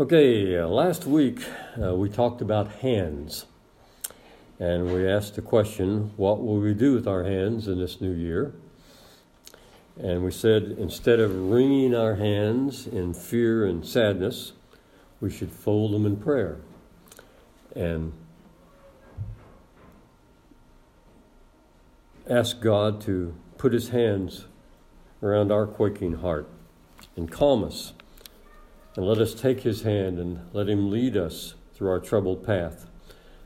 Okay, uh, last week uh, we talked about hands. And we asked the question, what will we do with our hands in this new year? And we said, instead of wringing our hands in fear and sadness, we should fold them in prayer. And ask God to put his hands around our quaking heart and calm us and let us take his hand and let him lead us through our troubled path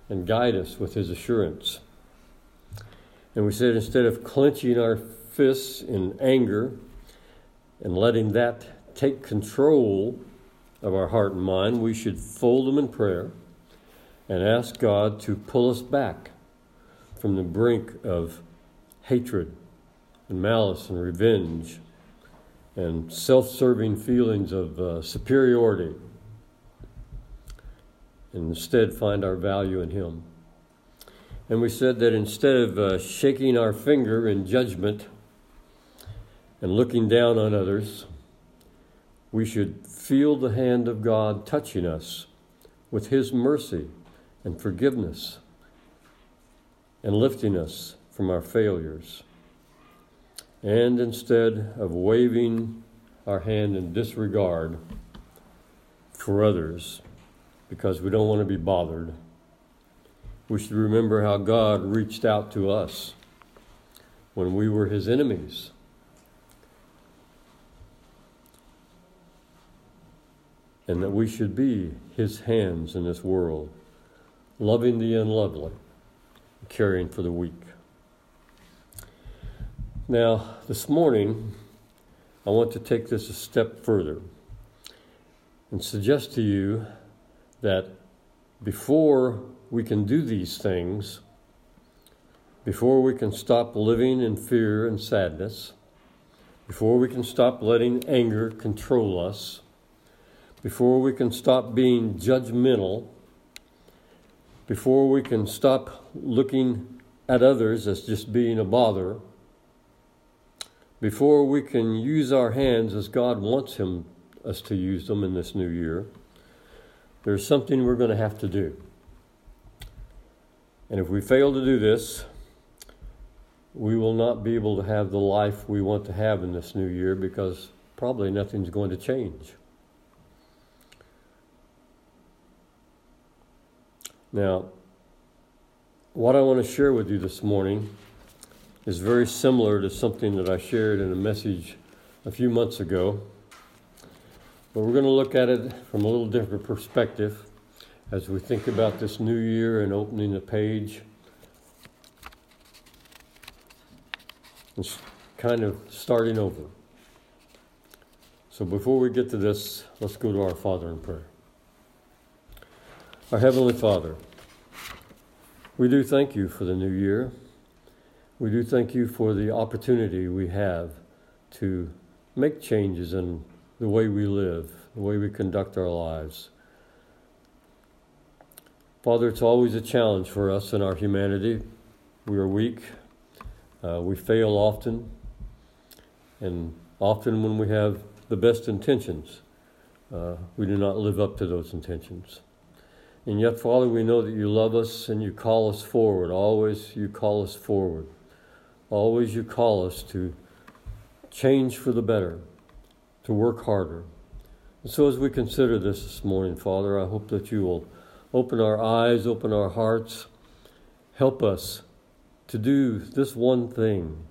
and guide us with his assurance. And we said instead of clenching our fists in anger and letting that take control of our heart and mind, we should fold them in prayer and ask God to pull us back from the brink of hatred and malice and revenge and self serving feelings of uh, superiority, and instead find our value in Him. And we said that instead of uh, shaking our finger in judgment and looking down on others, we should feel the hand of God touching us with His mercy and forgiveness and lifting us from our failures. And instead of waving our hand in disregard for others because we don't want to be bothered, we should remember how God reached out to us when we were his enemies. And that we should be his hands in this world, loving the unlovely, caring for the weak. Now, this morning, I want to take this a step further and suggest to you that before we can do these things, before we can stop living in fear and sadness, before we can stop letting anger control us, before we can stop being judgmental, before we can stop looking at others as just being a bother, before we can use our hands as God wants him, us to use them in this new year, there's something we're going to have to do. And if we fail to do this, we will not be able to have the life we want to have in this new year because probably nothing's going to change. Now, what I want to share with you this morning is very similar to something that I shared in a message a few months ago. But we're going to look at it from a little different perspective as we think about this new year and opening the page. And kind of starting over. So before we get to this, let's go to our Father in prayer. Our Heavenly Father, we do thank you for the new year. We do thank you for the opportunity we have to make changes in the way we live, the way we conduct our lives. Father, it's always a challenge for us in our humanity. We are weak, uh, we fail often, and often when we have the best intentions, uh, we do not live up to those intentions. And yet, Father, we know that you love us and you call us forward. Always you call us forward. Always you call us to change for the better, to work harder. And so, as we consider this this morning, Father, I hope that you will open our eyes, open our hearts, help us to do this one thing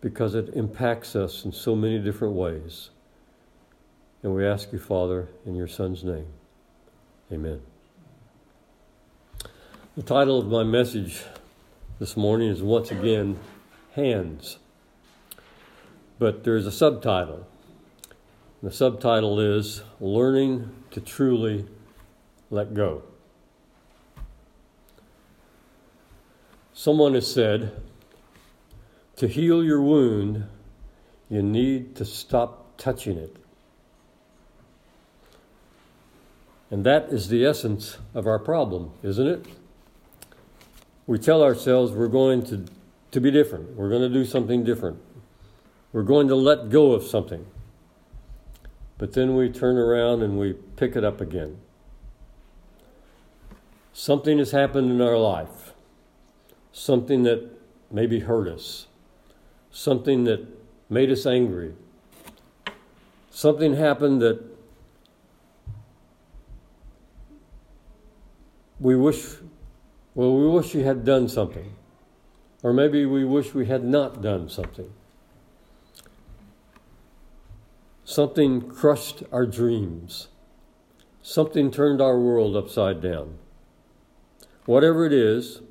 because it impacts us in so many different ways. And we ask you, Father, in your Son's name. Amen. The title of my message this morning is once again hands. But there's a subtitle. The subtitle is Learning to Truly Let Go. Someone has said, to heal your wound, you need to stop touching it. And that is the essence of our problem, isn't it? We tell ourselves we're going to, to be different. We're going to do something different. We're going to let go of something. but then we turn around and we pick it up again. Something has happened in our life, something that maybe hurt us, something that made us angry, something happened that we wish, well, we wish we had done something. Or maybe we wish we had not done something. Something crushed our dreams. Something turned our world upside down. Whatever it is,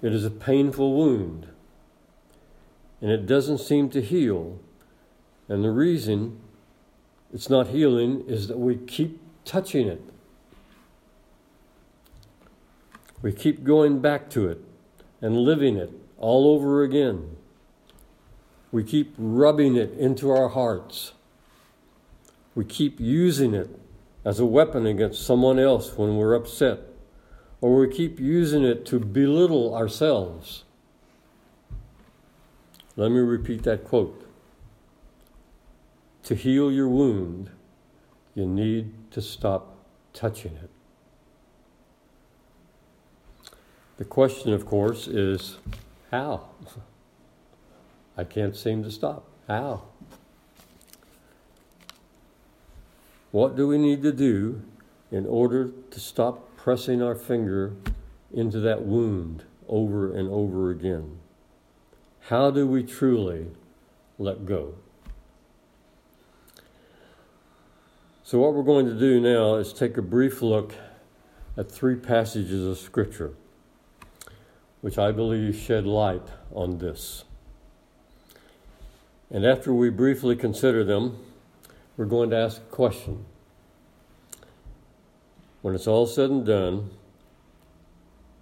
it is a painful wound. And it doesn't seem to heal. And the reason it's not healing is that we keep touching it. We keep going back to it and living it all over again. We keep rubbing it into our hearts. We keep using it as a weapon against someone else when we're upset, or we keep using it to belittle ourselves. Let me repeat that quote. To heal your wound, you need to stop touching it. The question, of course, is how? I can't seem to stop. How? What do we need to do in order to stop pressing our finger into that wound over and over again? How do we truly let go? So, what we're going to do now is take a brief look at three passages of Scripture which I believe shed light on this. And after we briefly consider them, we're going to ask a question. When it's all said and done,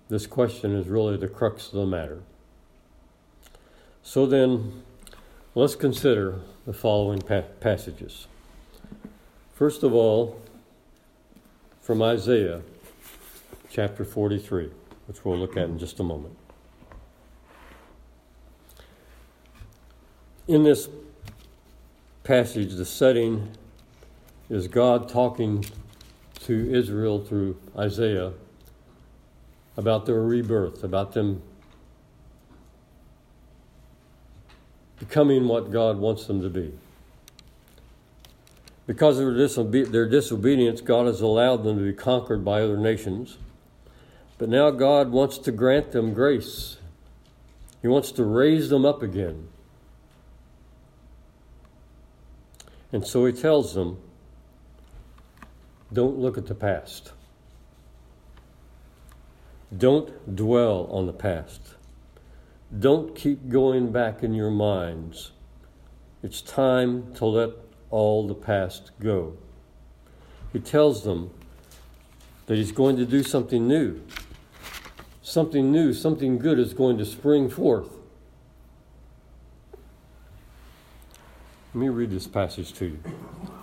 this question is really the crux of the matter. So then, let's consider the following pa- passages. First of all, from Isaiah chapter 43 which we'll look at in just a moment. In this passage, the setting is God talking to Israel through Isaiah about their rebirth, about them becoming what God wants them to be. Because of their, disobedience, God has allowed them to be conquered by other nations. But now God wants to grant them grace. He wants to raise them up again. And so he tells them don't look at the past. Don't dwell on the past. Don't keep going back in your minds. It's time to let all the past go. He tells them that he's going to do something new something new, something good is going to spring forth. Let me read this passage to you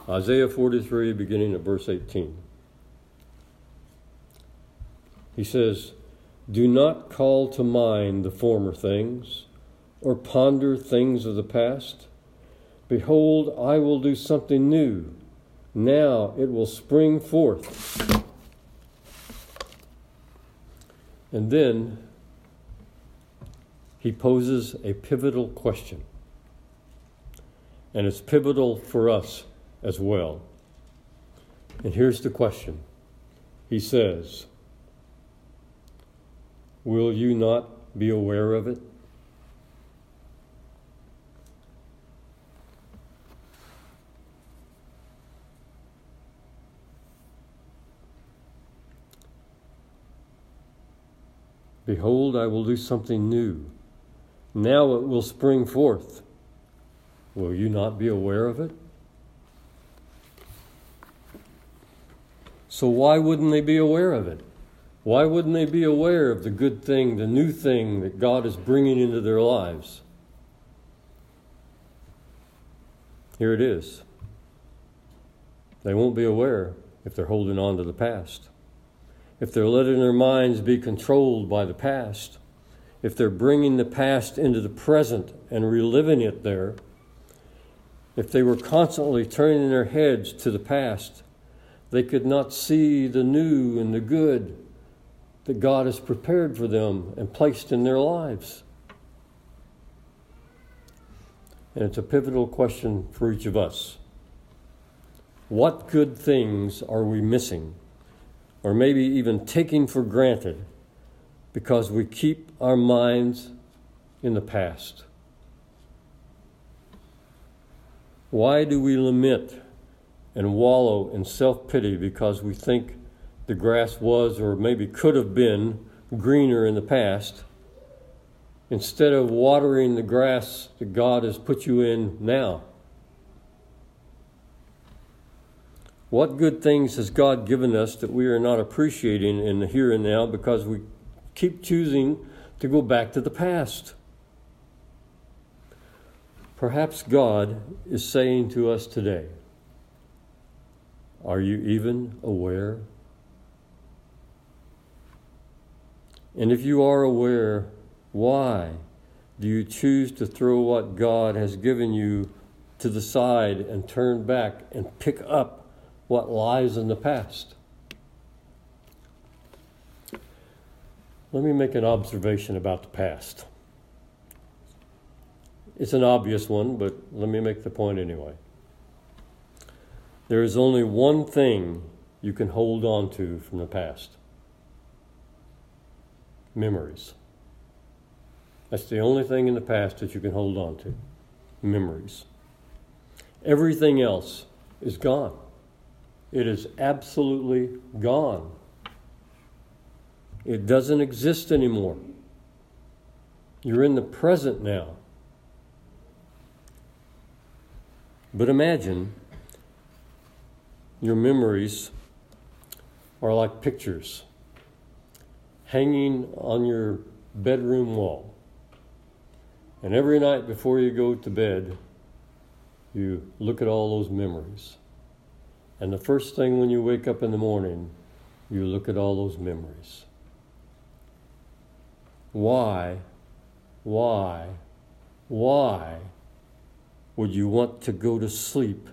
Isaiah 43, beginning at verse 18. He says, Do not call to mind the former things, or ponder things of the past. Behold, I will do something new. Now it will spring forth. And then he poses a pivotal question. And it's pivotal for us as well. And here's the question He says, Will you not be aware of it? Behold, I will do something new. Now it will spring forth. Will you not be aware of it? So, why wouldn't they be aware of it? Why wouldn't they be aware of the good thing, the new thing that God is bringing into their lives? Here it is. They won't be aware if they're holding on to the past if they're letting their minds be controlled by the past, if they're bringing the past into the present and reliving it there, if they were constantly turning their heads to the past, they could not see the new and the good that God has prepared for them and placed in their lives. And it's a pivotal question for each of us. What good things are we missing, or maybe even taking for granted, because we keep our minds in the past? Why do we lament and wallow in self pity because we think the grass was or maybe could have been greener in the past instead of watering the grass that God has put you in now? What good things has God given us that we are not appreciating in the here and now because we keep choosing to go back to the past? Perhaps God is saying to us today, Are you even aware? And if you are aware, why do you choose to throw what God has given you to the side and turn back and pick up what lies in the past? Let me make an observation about the past. It's an obvious one, but let me make the point anyway. There is only one thing you can hold on to from the past memories. That's the only thing in the past that you can hold on to memories. Everything else is gone. It is absolutely gone. It doesn't exist anymore. You're in the present now. But imagine your memories are like pictures hanging on your bedroom wall. And every night before you go to bed, you look at all those memories. And the first thing when you wake up in the morning, you look at all those memories. Why, why, why would you want to go to sleep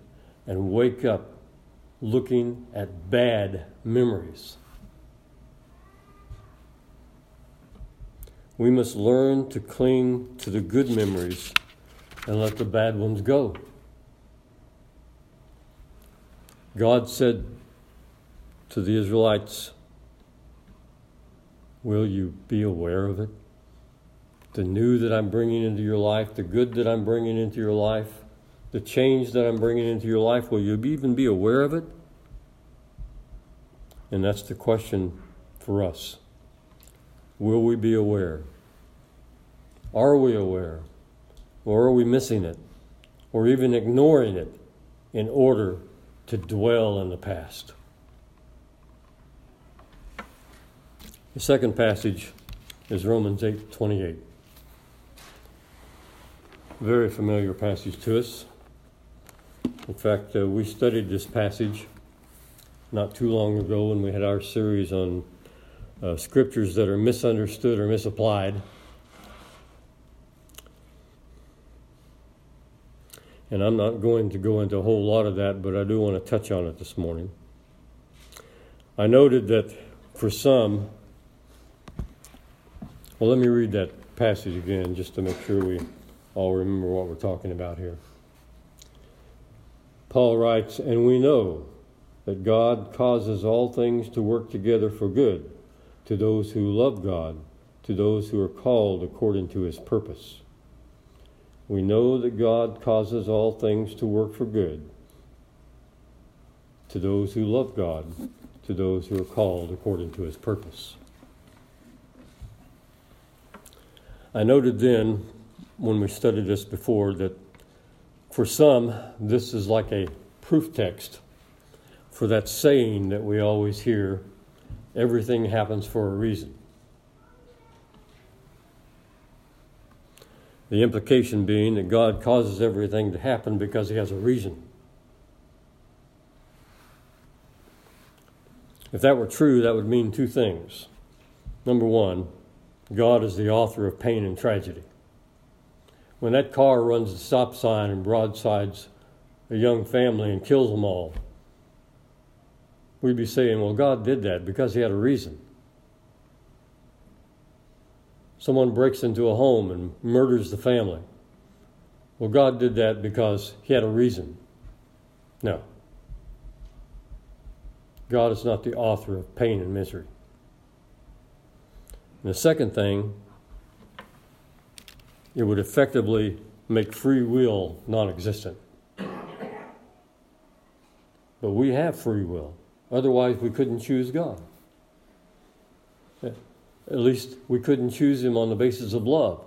and wake up looking at bad memories? We must learn to cling to the good memories and let the bad ones go. God said to the Israelites, Will you be aware of it? the new that I'm bringing into your life, the good that I'm bringing into your life, the change that I'm bringing into your life, will you even be aware of it? And that's the question for us. Will we be aware? Are we aware? Or are we missing it? Or even ignoring it in order to dwell in the past? The second passage is Romans 8 28 very familiar passage to us. In fact, uh, we studied this passage not too long ago when we had our series on uh, scriptures that are misunderstood or misapplied. And I'm not going to go into a whole lot of that, but I do want to touch on it this morning. I noted that for some, well, let me read that passage again just to make sure we all remember what we're talking about here. Paul writes, And we know that God causes all things to work together for good to those who love God, to those who are called according to his purpose. We know that God causes all things to work for good to those who love God, to those who are called according to his purpose. I noted then when we studied this before that for some, this is like a proof text for that saying that we always hear everything happens for a reason. The implication being that God causes everything to happen because He has a reason. If that were true, that would mean two things. Number one, God is the author of pain and tragedy when that car runs the stop sign and broadsides a young family and kills them all, we'd be saying, well, God did that because He had a reason. Someone breaks into a home and murders the family. Well, God did that because He had a reason. No. God is not the author of pain and misery. And the second thing, it would effectively make free will non existent. But we have free will. Otherwise, we couldn't choose God. At least we couldn't choose Him on the basis of love.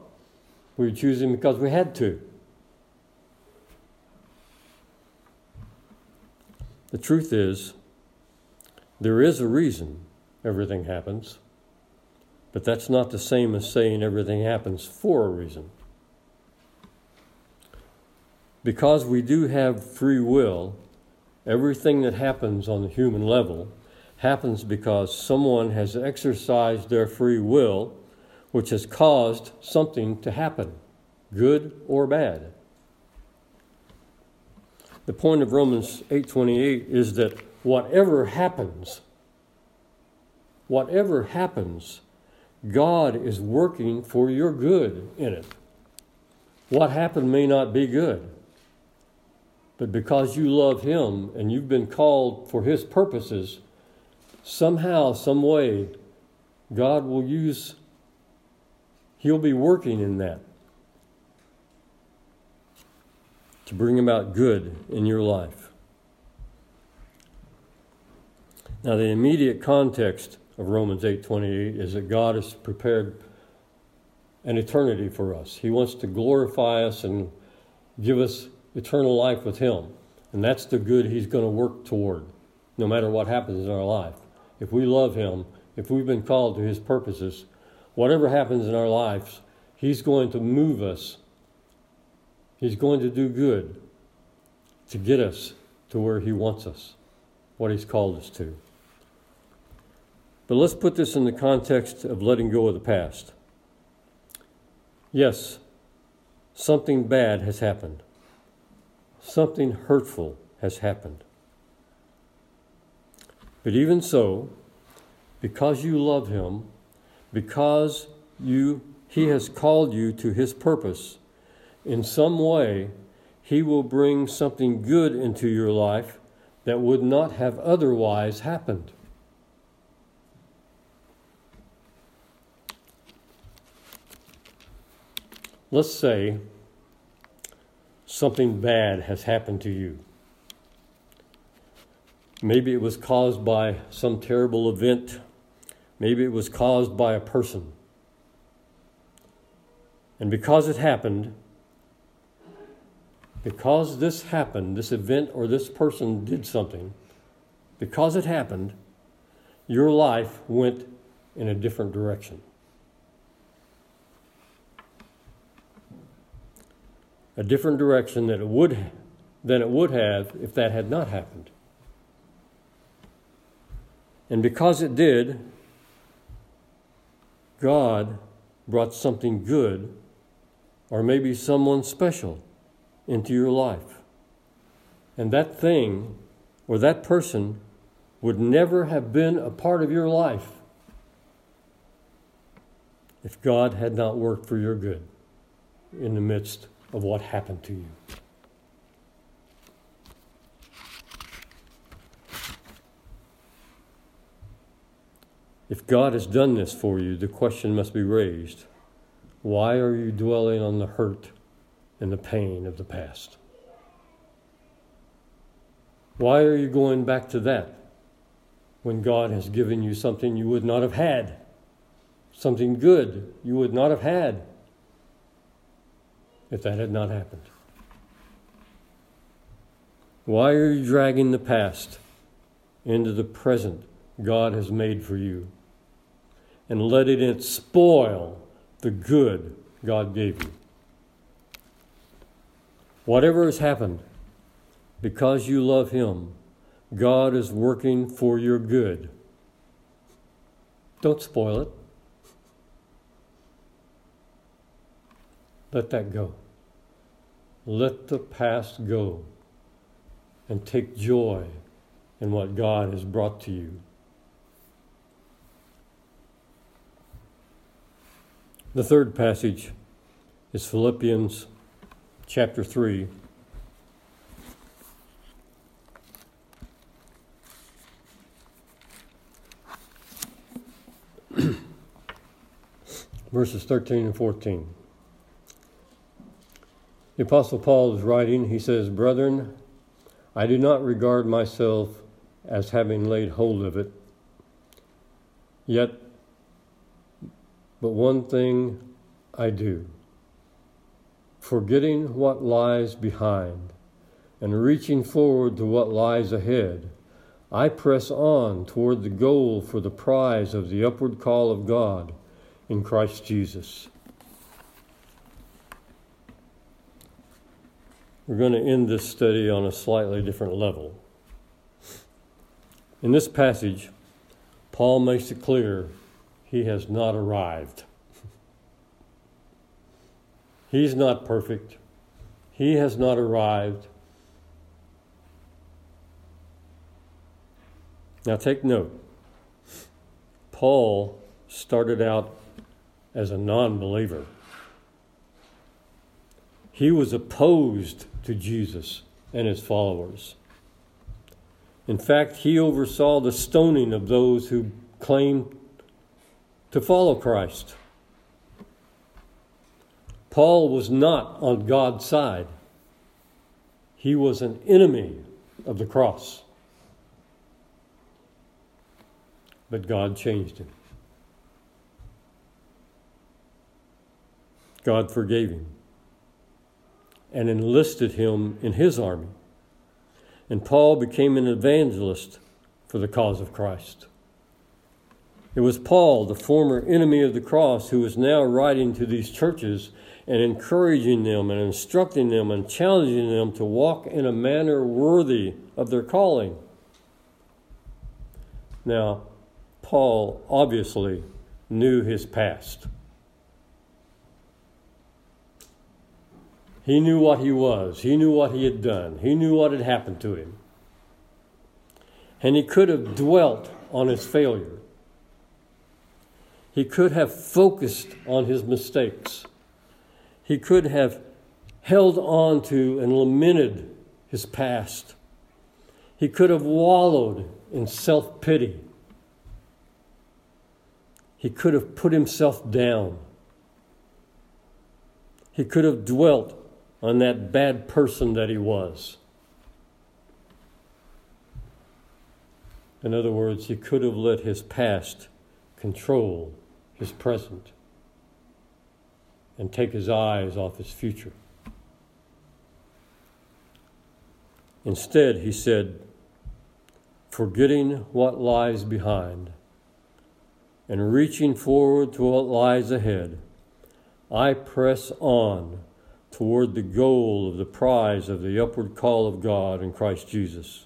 We would choose Him because we had to. The truth is, there is a reason everything happens, but that's not the same as saying everything happens for a reason. Because we do have free will, everything that happens on the human level happens because someone has exercised their free will, which has caused something to happen, good or bad. The point of Romans 8:28 is that whatever happens whatever happens, God is working for your good in it. What happened may not be good, but because you love Him and you've been called for His purposes, somehow, some way, God will use, He'll be working in that to bring about good in your life. Now, the immediate context of Romans 8:28 is that God has prepared an eternity for us. He wants to glorify us and give us eternal life with him. And that's the good he's going to work toward no matter what happens in our life if we love Him, if we've been called to His purposes, whatever happens in our lives, He's going to move us. He's going to do good to get us to where He wants us, what He's called us to. But let's put this in the context of letting go of the past. Yes, something bad has happened, something hurtful has happened. But even so, because you love him, because you he has called you to his purpose, in some way he will bring something good into your life that would not have otherwise happened. Let's say something bad has happened to you. Maybe it was caused by some terrible event. Maybe it was caused by a person. And because it happened, because this happened, this event or this person did something, because it happened, your life went in a different direction. A different direction that it would, than it would have if that had not happened. And because it did, God brought something good or maybe someone special into your life. And that thing or that person would never have been a part of your life if God had not worked for your good in the midst of what happened to you. If God has done this for you, the question must be raised why are you dwelling on the hurt and the pain of the past? Why are you going back to that when God has given you something you would not have had? Something good you would not have had if that had not happened. Why are you dragging the past into the present God has made for you? And letting it spoil the good God gave you. Whatever has happened, because you love Him, God is working for your good. Don't spoil it. Let that go. Let the past go and take joy in what God has brought to you. The third passage is Philippians chapter 3. Verses 13 and 14. The Apostle Paul is writing, he says, Brethren, I do not regard myself as having laid hold of it. Yet, but one thing I do, forgetting what lies behind and reaching forward to what lies ahead, I press on toward the goal for the prize of the upward call of God in Christ Jesus. We're going to end this study on a slightly different level. In this passage, Paul makes it clear he has not arrived. He's not perfect. He has not arrived. Now take note. Paul started out as a non believer. He was opposed to Jesus and his followers. In fact, he oversaw the stoning of those who claimed to follow Christ. Paul was not on God's side, he was an enemy of the cross. But God changed him. God forgave him and enlisted him in his army. And Paul became an evangelist for the cause of Christ. It was Paul, the former enemy of the cross, who was now writing to these churches and encouraging them and instructing them and challenging them to walk in a manner worthy of their calling. Now, Paul obviously knew his past. He knew what he was, he knew what he had done, he knew what had happened to him. And he could have dwelt on his failure. He could have focused on his mistakes. He could have held on to and lamented his past. He could have wallowed in self pity. He could have put himself down. He could have dwelt on that bad person that he was. In other words, he could have let his past control his present and take his eyes off his future. Instead, he said, forgetting what lies behind and reaching forward to what lies ahead, I press on toward the goal of the prize of the upward call of God in Christ Jesus.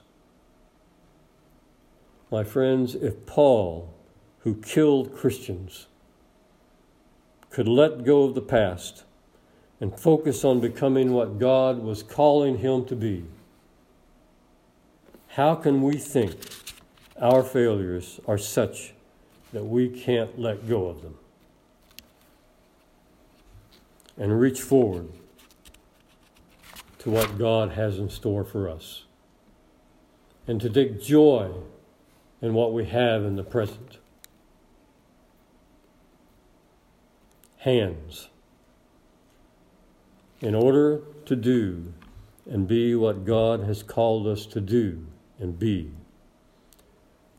My friends, if Paul, who killed Christians, could let go of the past and focus on becoming what God was calling him to be, how can we think our failures are such that we can't let go of them and reach forward to what God has in store for us and to take joy in what we have in the present. Hands. In order to do and be what God has called us to do and be,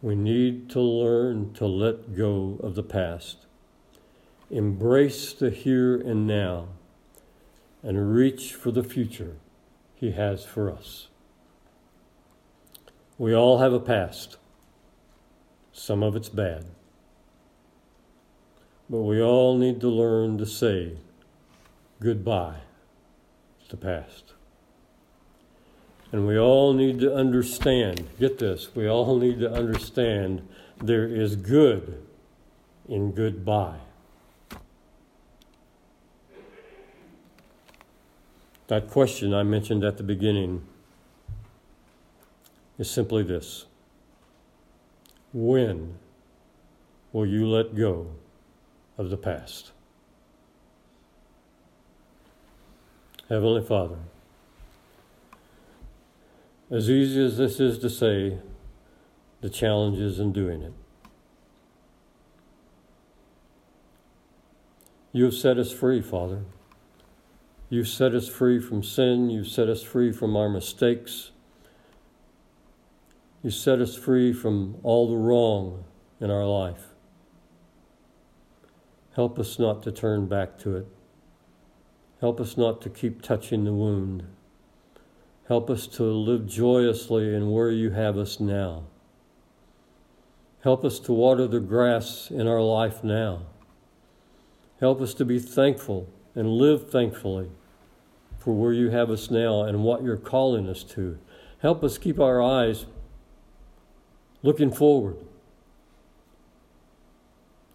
we need to learn to let go of the past, embrace the here and now, and reach for the future he has for us. We all have a past. Some of it's bad. But we all need to learn to say goodbye to the past. And we all need to understand, get this, we all need to understand there is good in goodbye. That question I mentioned at the beginning is simply this When will you let go of the past? Heavenly Father, as easy as this is to say, the challenge is in doing it. You have set us free, Father. You've set us free from sin. You've set us free from our mistakes. You set us free from all the wrong in our life. Help us not to turn back to it. Help us not to keep touching the wound. Help us to live joyously in where you have us now. Help us to water the grass in our life now. Help us to be thankful and live thankfully for where you have us now and what you're calling us to. Help us keep our eyes looking forward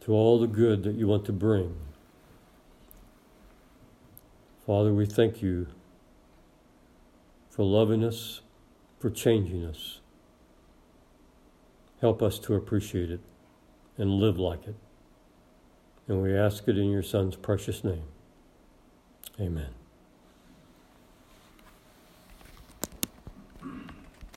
to all the good that you want to bring. Father, we thank you for loving us, for changing us. Help us to appreciate it and live like it. And we ask it in your Son's precious name. Amen.